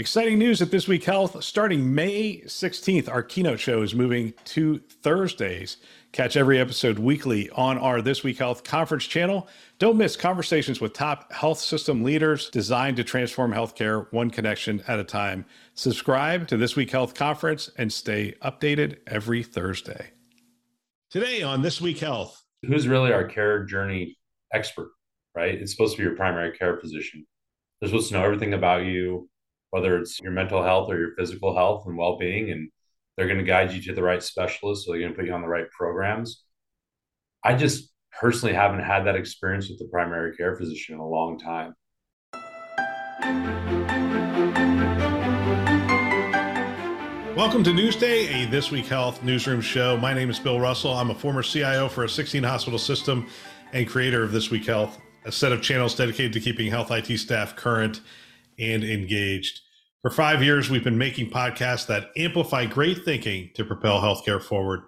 Exciting news at This Week Health. Starting May 16th, our keynote show is moving to Thursdays. Catch every episode weekly on our This Week Health conference channel. Don't miss conversations with top health system leaders designed to transform healthcare one connection at a time. Subscribe to This Week Health conference and stay updated every Thursday. Today on This Week Health. Who's really our care journey expert, right? It's supposed to be your primary care physician. They're supposed to know everything about you whether it's your mental health or your physical health and well-being and they're going to guide you to the right specialist so they're going to put you on the right programs i just personally haven't had that experience with the primary care physician in a long time Welcome to Newsday, a This Week Health newsroom show. My name is Bill Russell. I'm a former CIO for a 16 hospital system and creator of This Week Health, a set of channels dedicated to keeping health IT staff current and engaged. For five years, we've been making podcasts that amplify great thinking to propel healthcare forward.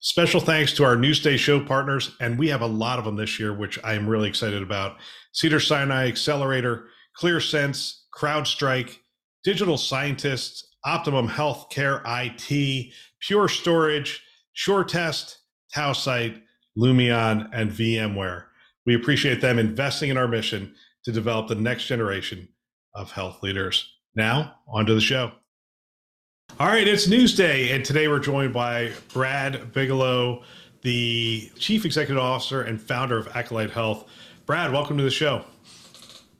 Special thanks to our Newsday show partners, and we have a lot of them this year, which I am really excited about. Cedar Sinai Accelerator, ClearSense, CrowdStrike, Digital Scientists, Optimum Healthcare IT, Pure Storage, SureTest, Tausight, Lumeon, and VMware. We appreciate them investing in our mission to develop the next generation of health leaders. Now, on to the show. All right, it's Newsday, and today we're joined by Brad Bigelow, the Chief Executive Officer and founder of Acolyte Health. Brad, welcome to the show.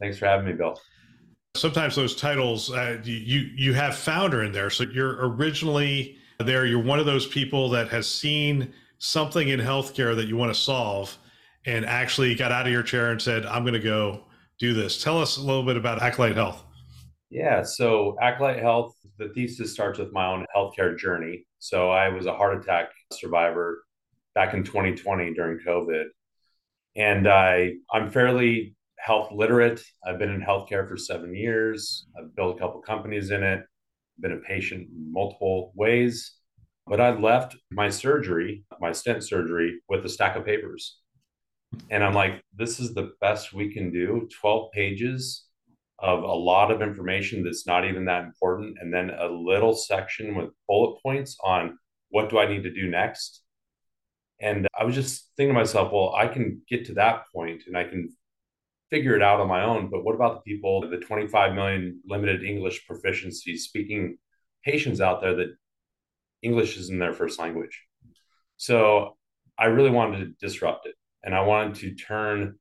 Thanks for having me, Bill. Sometimes those titles, uh, you you have founder in there, so you're originally there. You're one of those people that has seen something in healthcare that you want to solve, and actually got out of your chair and said, "I'm going to go do this." Tell us a little bit about Acolyte Health. Yeah, so Acolyte Health, the thesis starts with my own healthcare journey. So I was a heart attack survivor back in 2020 during COVID. And I, I'm fairly health literate. I've been in healthcare for seven years. I've built a couple companies in it, been a patient in multiple ways. But I left my surgery, my stent surgery, with a stack of papers. And I'm like, this is the best we can do 12 pages of a lot of information that's not even that important, and then a little section with bullet points on what do I need to do next. And I was just thinking to myself, well, I can get to that point and I can figure it out on my own. But what about the people, the 25 million limited English proficiency speaking patients out there that English isn't their first language? So I really wanted to disrupt it. And I wanted to turn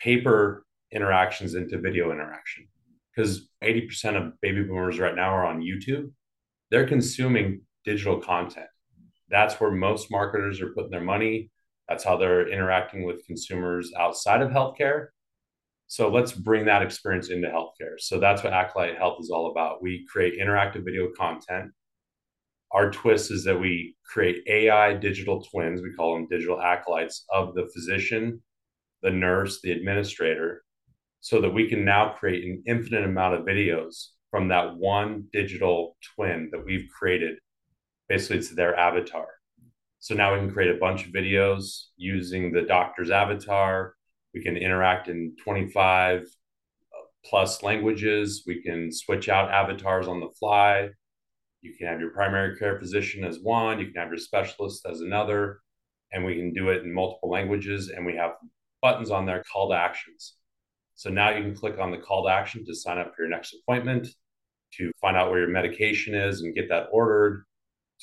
paper interactions into video interaction because 80% of baby boomers right now are on YouTube. They're consuming digital content. That's where most marketers are putting their money. That's how they're interacting with consumers outside of healthcare. So let's bring that experience into healthcare. So that's what Acolyte Health is all about. We create interactive video content. Our twist is that we create AI digital twins, we call them digital acolytes, of the physician, the nurse, the administrator, so that we can now create an infinite amount of videos from that one digital twin that we've created. Basically, it's their avatar. So now we can create a bunch of videos using the doctor's avatar. We can interact in 25 plus languages. We can switch out avatars on the fly. You can have your primary care physician as one, you can have your specialist as another, and we can do it in multiple languages. And we have buttons on there, call to actions. So now you can click on the call to action to sign up for your next appointment, to find out where your medication is and get that ordered,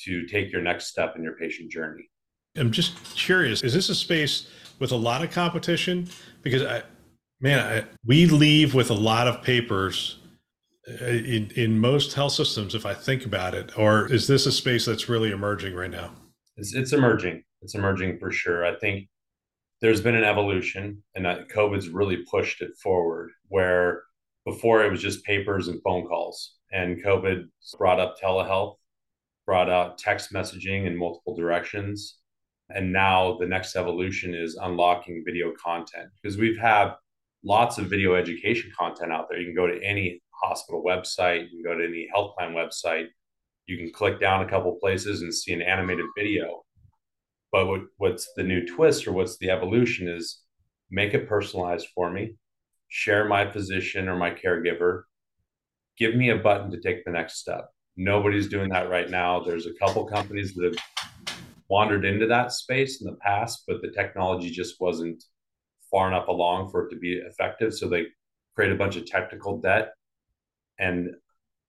to take your next step in your patient journey. I'm just curious, is this a space with a lot of competition? Because I, man, I, we leave with a lot of papers uh, in, in most health systems, if I think about it, or is this a space that's really emerging right now? It's, it's emerging. It's emerging for sure. I think there's been an evolution, and that COVID's really pushed it forward. Where before it was just papers and phone calls, and COVID brought up telehealth, brought out text messaging in multiple directions, and now the next evolution is unlocking video content because we've had lots of video education content out there. You can go to any hospital website, you can go to any health plan website, you can click down a couple places and see an animated video but what, what's the new twist or what's the evolution is make it personalized for me, share my physician or my caregiver, give me a button to take the next step. Nobody's doing that right now. There's a couple companies that have wandered into that space in the past, but the technology just wasn't far enough along for it to be effective. So they create a bunch of technical debt and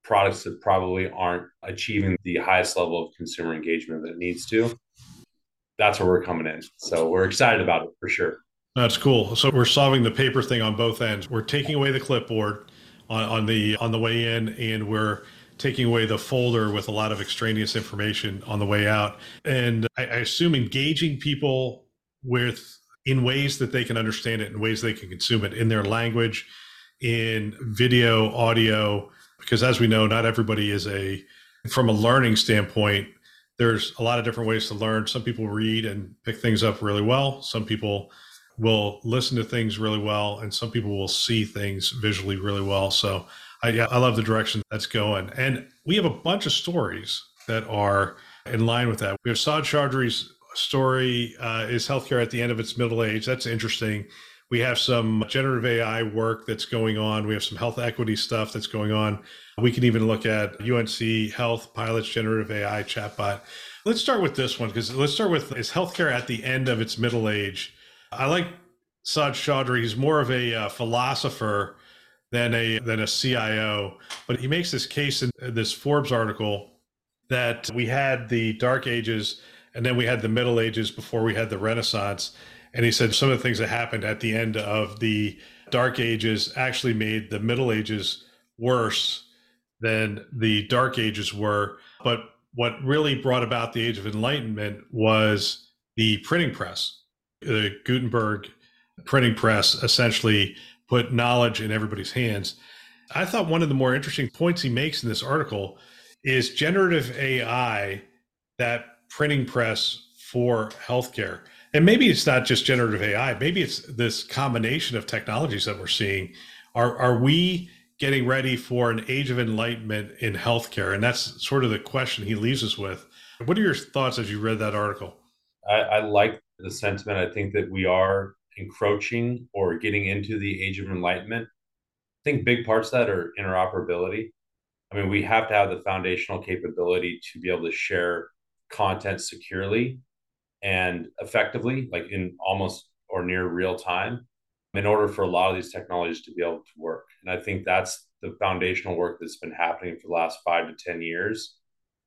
products that probably aren't achieving the highest level of consumer engagement that it needs to. That's where we're coming in. So we're excited about it for sure. That's cool. So we're solving the paper thing on both ends. We're taking away the clipboard on, on the on the way in, and we're taking away the folder with a lot of extraneous information on the way out. And I, I assume engaging people with in ways that they can understand it, in ways they can consume it, in their language, in video, audio, because as we know, not everybody is a from a learning standpoint. There's a lot of different ways to learn. Some people read and pick things up really well. Some people will listen to things really well, and some people will see things visually really well. So I, yeah, I love the direction that's going. And we have a bunch of stories that are in line with that. We have Saad Chaudhry's story uh, is healthcare at the end of its middle age. That's interesting. We have some generative AI work that's going on. We have some health equity stuff that's going on. We can even look at UNC Health Pilots Generative AI chatbot. Let's start with this one because let's start with is healthcare at the end of its middle age. I like Saad Chaudhry. He's more of a uh, philosopher than a than a CIO, but he makes this case in this Forbes article that we had the Dark Ages and then we had the Middle Ages before we had the Renaissance. And he said some of the things that happened at the end of the Dark Ages actually made the Middle Ages worse than the Dark Ages were. But what really brought about the Age of Enlightenment was the printing press. The Gutenberg printing press essentially put knowledge in everybody's hands. I thought one of the more interesting points he makes in this article is generative AI, that printing press for healthcare. And maybe it's not just generative AI, maybe it's this combination of technologies that we're seeing. Are, are we getting ready for an age of enlightenment in healthcare? And that's sort of the question he leaves us with. What are your thoughts as you read that article? I, I like the sentiment. I think that we are encroaching or getting into the age of enlightenment. I think big parts of that are interoperability. I mean, we have to have the foundational capability to be able to share content securely and effectively, like in almost or near real time, in order for a lot of these technologies to be able to work. And I think that's the foundational work that's been happening for the last five to 10 years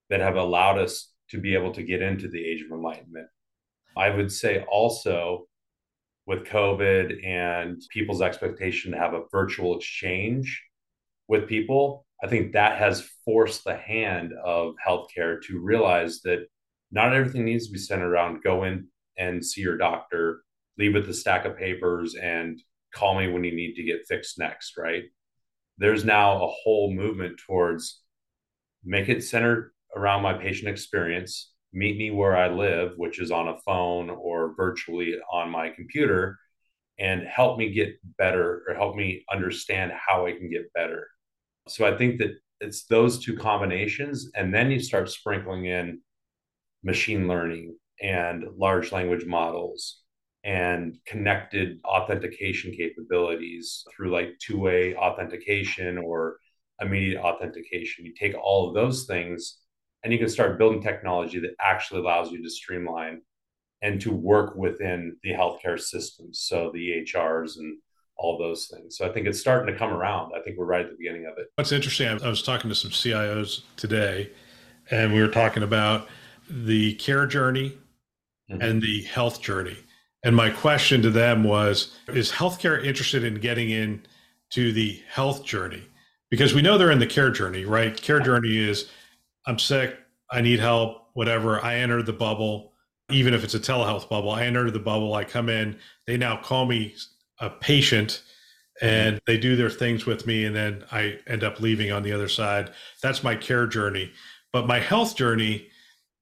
that have allowed us to be able to get into the age of enlightenment. I would say also with COVID and people's expectation to have a virtual exchange with people, I think that has forced the hand of healthcare to realize that not everything needs to be centered around go in and see your doctor, leave with a stack of papers, and call me when you need to get fixed next, right? There's now a whole movement towards make it centered around my patient experience, meet me where I live, which is on a phone or virtually on my computer, and help me get better or help me understand how I can get better. So I think that it's those two combinations. And then you start sprinkling in machine learning and large language models and connected authentication capabilities through like two way authentication or immediate authentication. You take all of those things and you can start building technology that actually allows you to streamline and to work within the healthcare systems so the ehrs and all those things. So i think it's starting to come around. I think we're right at the beginning of it. What's interesting i was talking to some cios today and we were talking about the care journey mm-hmm. and the health journey and my question to them was is healthcare interested in getting in to the health journey because we know they're in the care journey right care journey is I'm sick, I need help, whatever. I enter the bubble, even if it's a telehealth bubble. I enter the bubble, I come in, they now call me a patient and they do their things with me and then I end up leaving on the other side. That's my care journey. But my health journey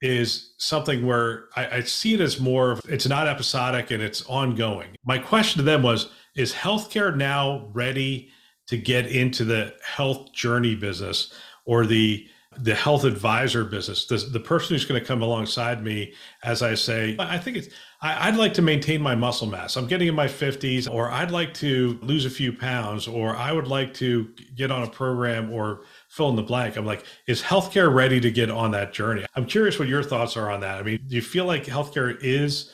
is something where I, I, see it as more of it's not episodic and it's ongoing. My question to them was Is healthcare now ready to get into the health journey business or the the health advisor business, the, the person who's going to come alongside me as I say, I think it's, I, would like to maintain my muscle mass. I'm getting in my 50s, or I'd like to lose a few pounds, or I would like to get on a program or fill in the blank. I'm like, is healthcare ready to get on that journey? I'm curious what your thoughts are on that. I mean, do you feel like healthcare is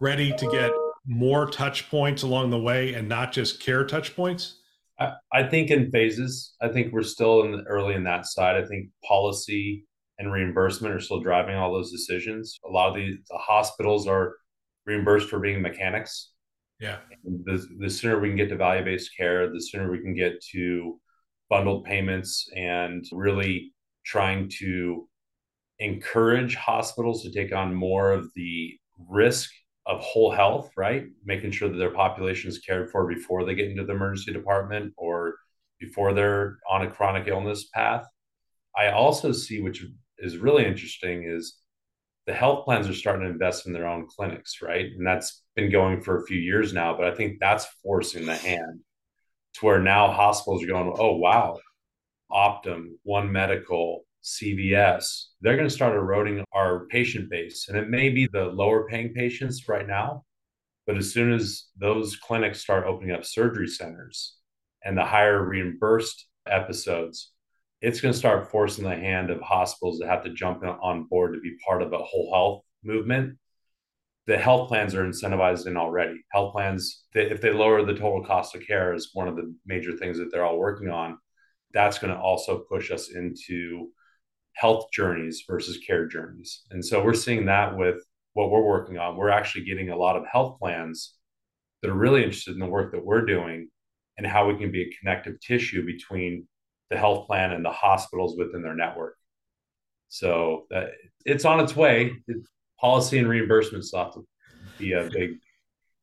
ready to get more touch points along the way and not just care touch points? I, I think in phases. I think we're still in the, early in that side. I think policy and reimbursement are still driving all those decisions. A lot of the, the hospitals are reimbursed for being mechanics. Yeah. The, the sooner we can get to value based care, the sooner we can get to bundled payments and really trying to encourage hospitals to take on more of the risk of whole health, right? Making sure that their population is cared for before they get into the emergency department or before they're on a chronic illness path. I also see, which is really interesting, is the health plans are starting to invest in their own clinics, right? And that's been going for a few years now, but I think that's forcing the hand to where now hospitals are going, oh, wow, Optum, One Medical, CVS, they're going to start eroding our patient base. And it may be the lower paying patients right now, but as soon as those clinics start opening up surgery centers and the higher reimbursed episodes, it's going to start forcing the hand of hospitals that have to jump on board to be part of a whole health movement. The health plans are incentivized in already. Health plans, if they lower the total cost of care, is one of the major things that they're all working on. That's going to also push us into health journeys versus care journeys. And so we're seeing that with what we're working on. We're actually getting a lot of health plans that are really interested in the work that we're doing and how we can be a connective tissue between the health plan and the hospitals within their network. So that it's on its way. Policy and reimbursement stuff to be a uh, big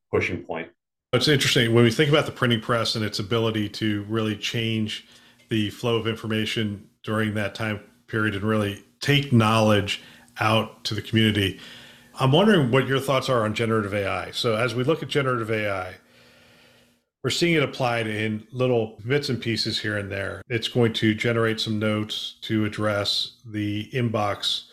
pushing point. It's interesting when we think about the printing press and its ability to really change the flow of information during that time period and really take knowledge out to the community. I'm wondering what your thoughts are on generative AI. So, as we look at generative AI, we're seeing it applied in little bits and pieces here and there. It's going to generate some notes to address the inbox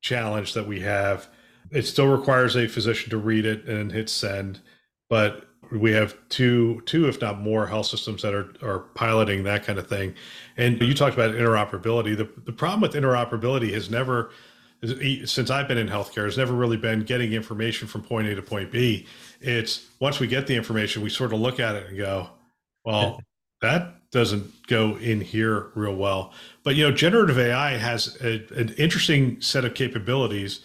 challenge that we have. It still requires a physician to read it and hit send, but we have two two if not more health systems that are are piloting that kind of thing. And you talked about interoperability. The, the problem with interoperability has never since i've been in healthcare has never really been getting information from point a to point b. It's once we get the information we sort of look at it and go well that doesn't go in here real well. But you know generative ai has a, an interesting set of capabilities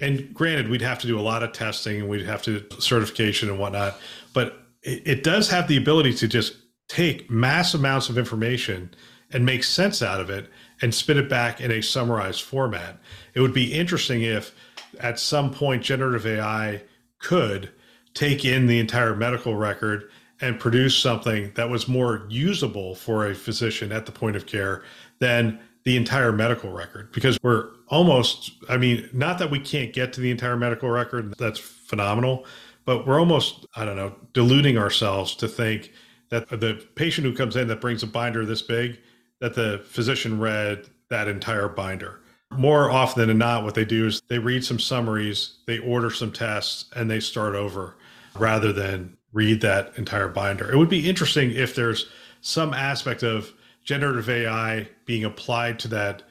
and granted we'd have to do a lot of testing and we'd have to certification and whatnot but it, it does have the ability to just take mass amounts of information and make sense out of it and spit it back in a summarized format. It would be interesting if at some point generative ai could take in the entire medical record and produce something that was more usable for a physician at the point of care than the entire medical record because we're almost i mean not that we can't get to the entire medical record that's phenomenal but we're almost i don't know deluding ourselves to think that the patient who comes in that brings a binder this big that the physician read that entire binder. More often than not what they do is they read some summaries they order some tests and they start over rather than read that entire binder. It would be interesting if there's some aspect of generative AI being applied to that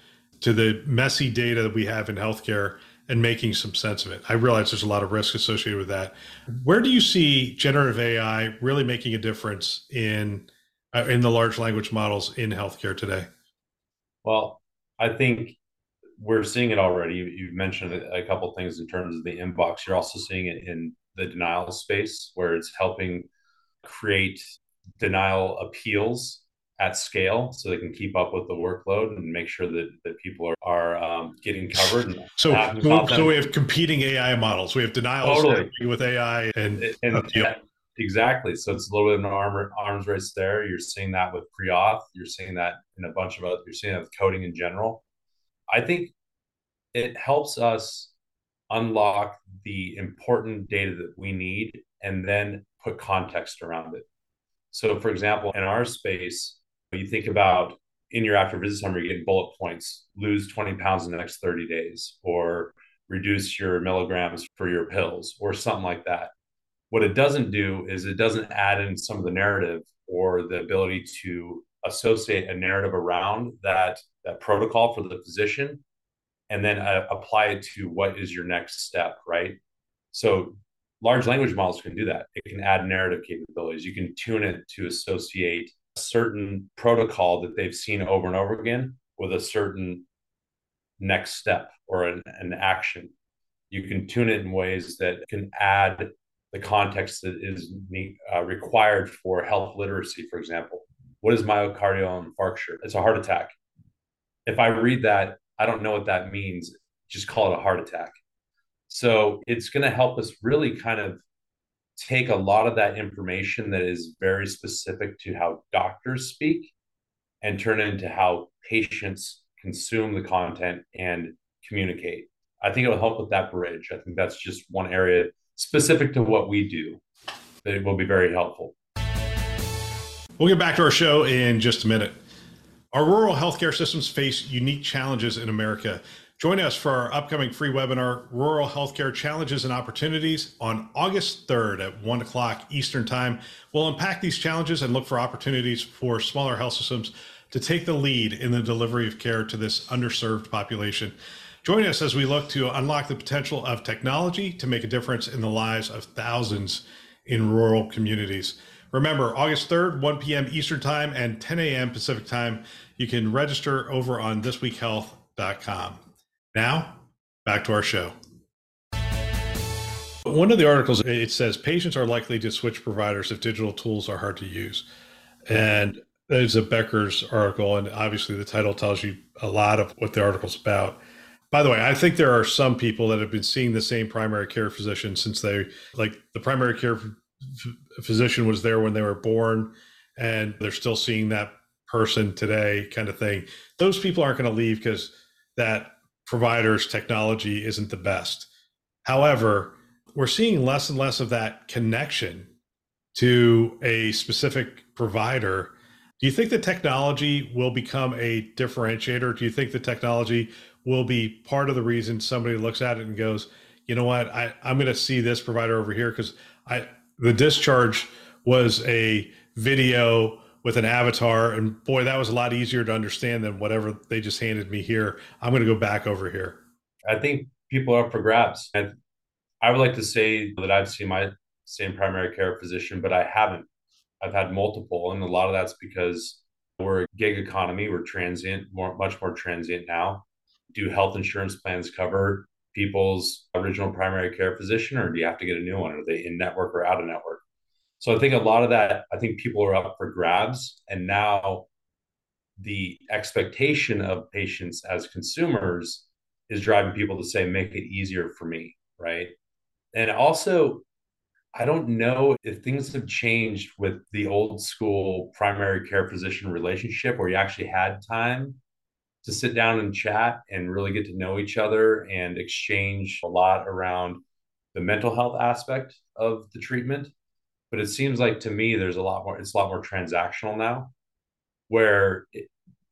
to the messy data that we have in healthcare and making some sense of it. I realize there's a lot of risk associated with that. Where do you see generative AI really making a difference in uh, in the large language models in healthcare today? Well, I think we're seeing it already. You, have mentioned a couple things in terms of the inbox. You're also seeing it in the denial space, where it's helping create denial appeals at scale so they can keep up with the workload and make sure that, that people are, are um, getting covered. so, so, so, we have competing AI models. We have denial totally. with AI and, and exactly. So it's a little bit of an arm, arms race there. You're seeing that with pre-auth. You're seeing that in a bunch of other, you're seeing that with coding in general. I think it helps us unlock the important data that we need and then put context around it. So, for example, in our space, you think about in your after visit summary, getting bullet points lose 20 pounds in the next 30 days, or reduce your milligrams for your pills, or something like that. What it doesn't do is it doesn't add in some of the narrative or the ability to associate a narrative around that that protocol for the physician and then uh, apply it to what is your next step right? So large language models can do that. It can add narrative capabilities. You can tune it to associate certain protocol that they've seen over and over again with a certain next step or an, an action you can tune it in ways that can add the context that is uh, required for health literacy for example what is myocardial infarction? It's a heart attack. If I read that, I don't know what that means. Just call it a heart attack. So it's going to help us really kind of take a lot of that information that is very specific to how doctors speak and turn it into how patients consume the content and communicate. I think it'll help with that bridge. I think that's just one area specific to what we do that it will be very helpful. We'll get back to our show in just a minute. Our rural healthcare systems face unique challenges in America. Join us for our upcoming free webinar, Rural Healthcare Challenges and Opportunities, on August 3rd at 1 o'clock Eastern Time. We'll unpack these challenges and look for opportunities for smaller health systems to take the lead in the delivery of care to this underserved population. Join us as we look to unlock the potential of technology to make a difference in the lives of thousands in rural communities. Remember, August 3rd, 1 p.m. Eastern Time and 10 a.m. Pacific Time. You can register over on thisweekhealth.com. Now, back to our show. One of the articles it says patients are likely to switch providers if digital tools are hard to use, and there's a Becker's article, and obviously the title tells you a lot of what the article's about. By the way, I think there are some people that have been seeing the same primary care physician since they like the primary care physician was there when they were born and they're still seeing that person today kind of thing those people aren't going to leave because that provider's technology isn't the best. However we're seeing less and less of that connection to a specific provider. Do you think the technology will become a differentiator? Do you think the technology will be part of the reason somebody looks at it and goes you know what? I, i'm going to see this provider over here because i the discharge was a video with an avatar and boy that was a lot easier to understand than whatever they just handed me here. I'm going to go back over here. I think people are up for grabs and i would like to say that i've seen my same primary care physician but i haven't. I've had multiple and a lot of that's because we're a gig economy. We're transient more much more transient now. Do health insurance plans cover people's original primary care physician, or do you have to get a new one? Are they in network or out of network? So I think a lot of that, I think people are up for grabs. And now the expectation of patients as consumers is driving people to say, make it easier for me. Right. And also, I don't know if things have changed with the old school primary care physician relationship where you actually had time to sit down and chat and really get to know each other and exchange a lot around the mental health aspect of the treatment. But it seems like to me, there's a lot more, it's a lot more transactional now, where it,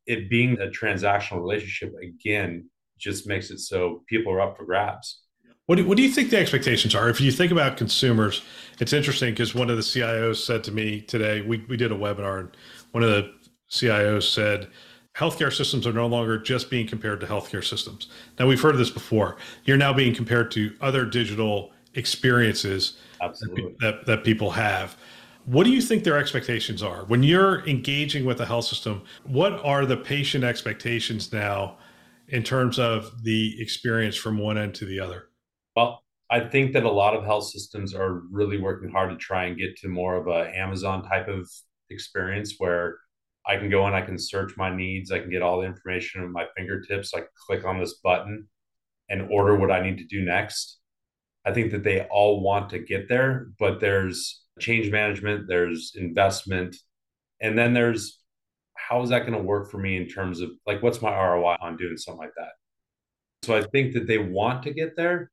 it being a transactional relationship again just makes it so people are up for grabs. What do, what do you think the expectations are? If you think about consumers, it's interesting because one of the CIOs said to me today, we, we did a webinar, and one of the CIOs said, healthcare systems are no longer just being compared to healthcare systems. Now, we've heard this before. You're now being compared to other digital experiences that, that people have. What do you think their expectations are? When you're engaging with a health system, what are the patient expectations now in terms of the experience from one end to the other? Well, I think that a lot of health systems are really working hard to try and get to more of a Amazon type of experience where I can go and I can search my needs. I can get all the information at my fingertips. I click on this button and order what I need to do next. I think that they all want to get there, but there's change management, there's investment, and then there's how is that going to work for me in terms of like what's my ROI on doing something like that? So I think that they want to get there,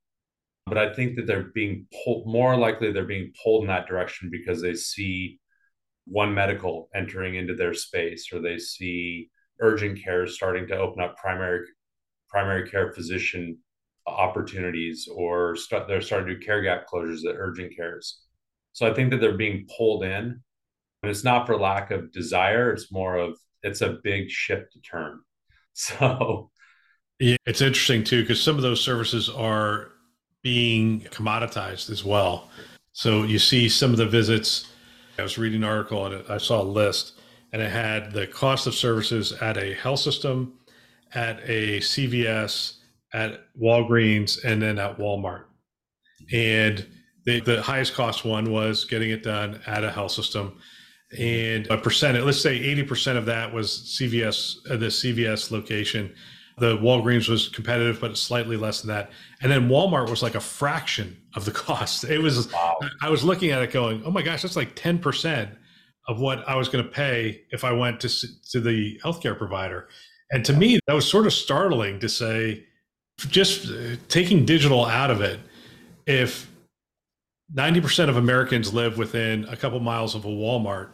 but I think that they're being pulled more likely they're being pulled in that direction because they see one medical entering into their space or they see urgent care starting to open up primary primary care physician opportunities or start, they're starting to do care gap closures at urgent cares. So I think that they're being pulled in. And it's not for lack of desire, it's more of it's a big ship to turn. So yeah, it's interesting too, because some of those services are being commoditized as well. So you see some of the visits. I was reading an article and I saw a list and it had the cost of services at a health system, at a CVS, at Walgreens, and then at Walmart. And the, the highest cost one was getting it done at a health system. And a percent, let's say 80% of that was CVS, uh, the CVS location. The Walgreens was competitive, but slightly less than that. And then Walmart was like a fraction of the cost. It was, wow. I was looking at it going, oh my gosh, that's like 10% of what I was going to pay if I went to, to the healthcare provider. And to me, that was sort of startling to say, just uh, taking digital out of it, if 90% of Americans live within a couple miles of a Walmart,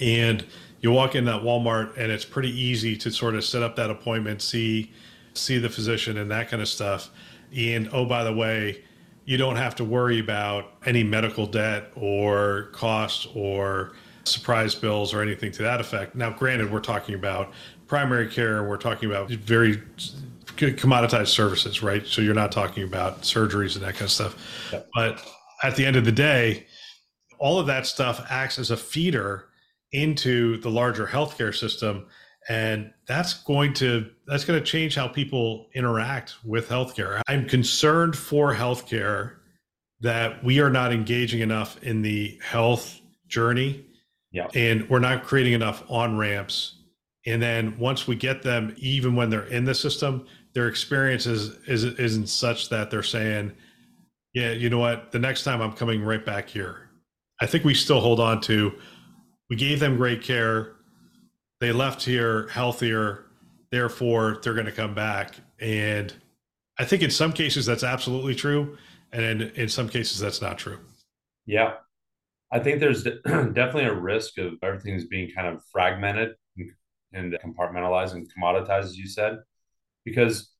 and you walk in that Walmart and it's pretty easy to sort of set up that appointment, see see the physician and that kind of stuff. And oh, by the way, you don't have to worry about any medical debt or costs or surprise bills or anything to that effect. Now, granted, we're talking about primary care, we're talking about very commoditized services, right? So you're not talking about surgeries and that kind of stuff. Yep. But at the end of the day, all of that stuff acts as a feeder into the larger healthcare system and that's going to that's going to change how people interact with healthcare. I'm concerned for healthcare that we are not engaging enough in the health journey. Yeah. And we're not creating enough on ramps. And then once we get them, even when they're in the system, their experience is, is isn't such that they're saying, yeah, you know what, the next time I'm coming right back here. I think we still hold on to we gave them great care. They left here healthier. Therefore, they're going to come back. And I think in some cases that's absolutely true. And in, in some cases that's not true. Yeah. I think there's definitely a risk of everything's being kind of fragmented and compartmentalized and commoditized, as you said, because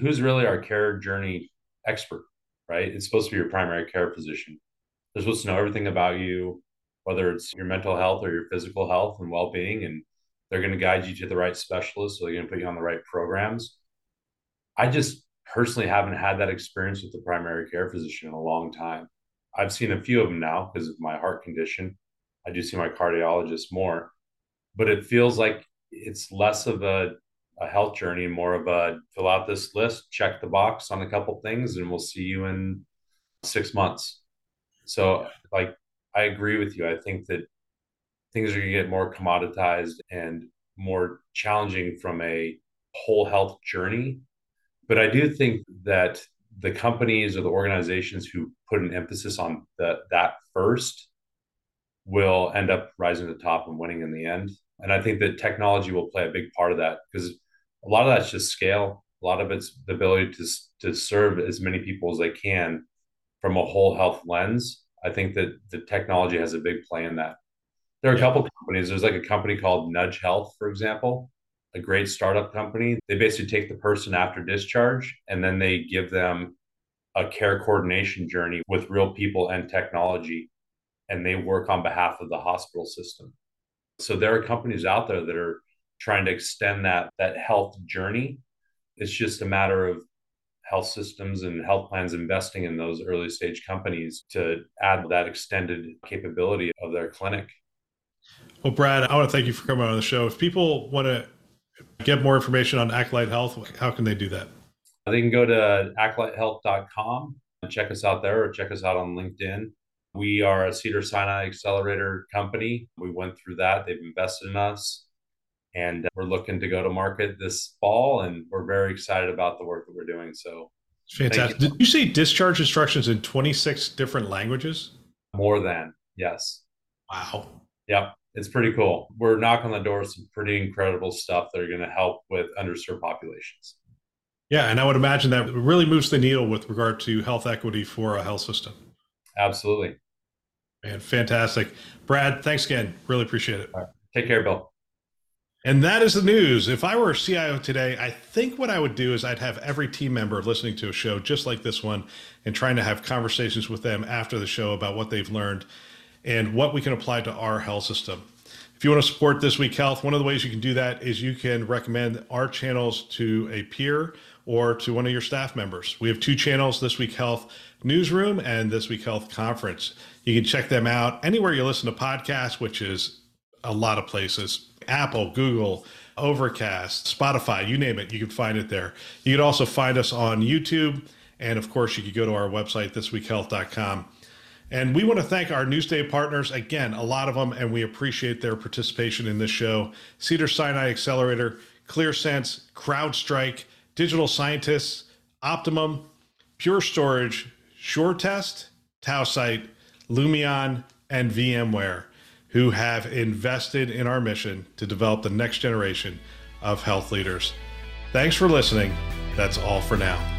who's really our care journey expert, right? It's supposed to be your primary care physician. They're supposed to know everything about you, whether it's your mental health or your physical health and well-being and they're going to guide you to the right specialist so they're going to put you on the right programs i just personally haven't had that experience with the primary care physician in a long time i've seen a few of them now because of my heart condition i do see my cardiologist more but it feels like it's less of a, a health journey more of a fill out this list check the box on a couple things and we'll see you in six months so like I agree with you. I think that things are going to get more commoditized and more challenging from a whole health journey. But I do think that the companies or the organizations who put an emphasis on the, that first will end up rising to the top and winning in the end. And I think that technology will play a big part of that because a lot of that's just scale. A lot of it's the ability to, to serve as many people as they can from a whole health lens I think that the technology has a big play in that. There are a couple companies. There's like a company called Nudge Health, for example, a great startup company. They basically take the person after discharge and then they give them a care coordination journey with real people and technology, and they work on behalf of the hospital system. So there are companies out there that are trying to extend that that health journey. It's just a matter of health systems and health plans investing in those early stage companies to add that extended capability of their clinic. Well, Brad, I want to thank you for coming on the show. If people want to get more information on Acolyte Health, how can they do that? They can go to acolytehealth.com and check us out there or check us out on LinkedIn. We are a Cedar Sinai Accelerator company. We went through that. They've invested in us and we're looking to go to market this fall and we're very excited about the work that we're doing so. Fantastic you. did you see discharge instructions in 26 different languages? More than yes. Wow. Yep it's pretty cool. We're knocking on the door some pretty incredible stuff that are going to help with underserved populations. Yeah and i would imagine that really moves the needle with regard to health equity for a health system. Absolutely. And fantastic. Brad thanks again. Really appreciate it. Right. take care bill And that is the news. If I were a CIO today, I think what I would do is I'd have every team member listening to a show just like this one and trying to have conversations with them after the show about what they've learned and what we can apply to our health system. If you want to support This Week Health, one of the ways you can do that is you can recommend our channels to a peer or to one of your staff members. We have two channels This Week Health Newsroom and This Week Health Conference. You can check them out anywhere you listen to podcasts, which is a lot of places Apple, Google, Overcast, Spotify, you name it, you can find it there. You can also find us on YouTube. And of course, you could go to our website, thisweekhealth.com. And we want to thank our Newsday partners, again, a lot of them, and we appreciate their participation in this show Cedar Sinai Accelerator, ClearSense, CrowdStrike, Digital Scientists, Optimum, Pure Storage, SureTest, Tausight, Lumeon, and VMware who have invested in our mission to develop the next generation of health leaders. Thanks for listening. That's all for now.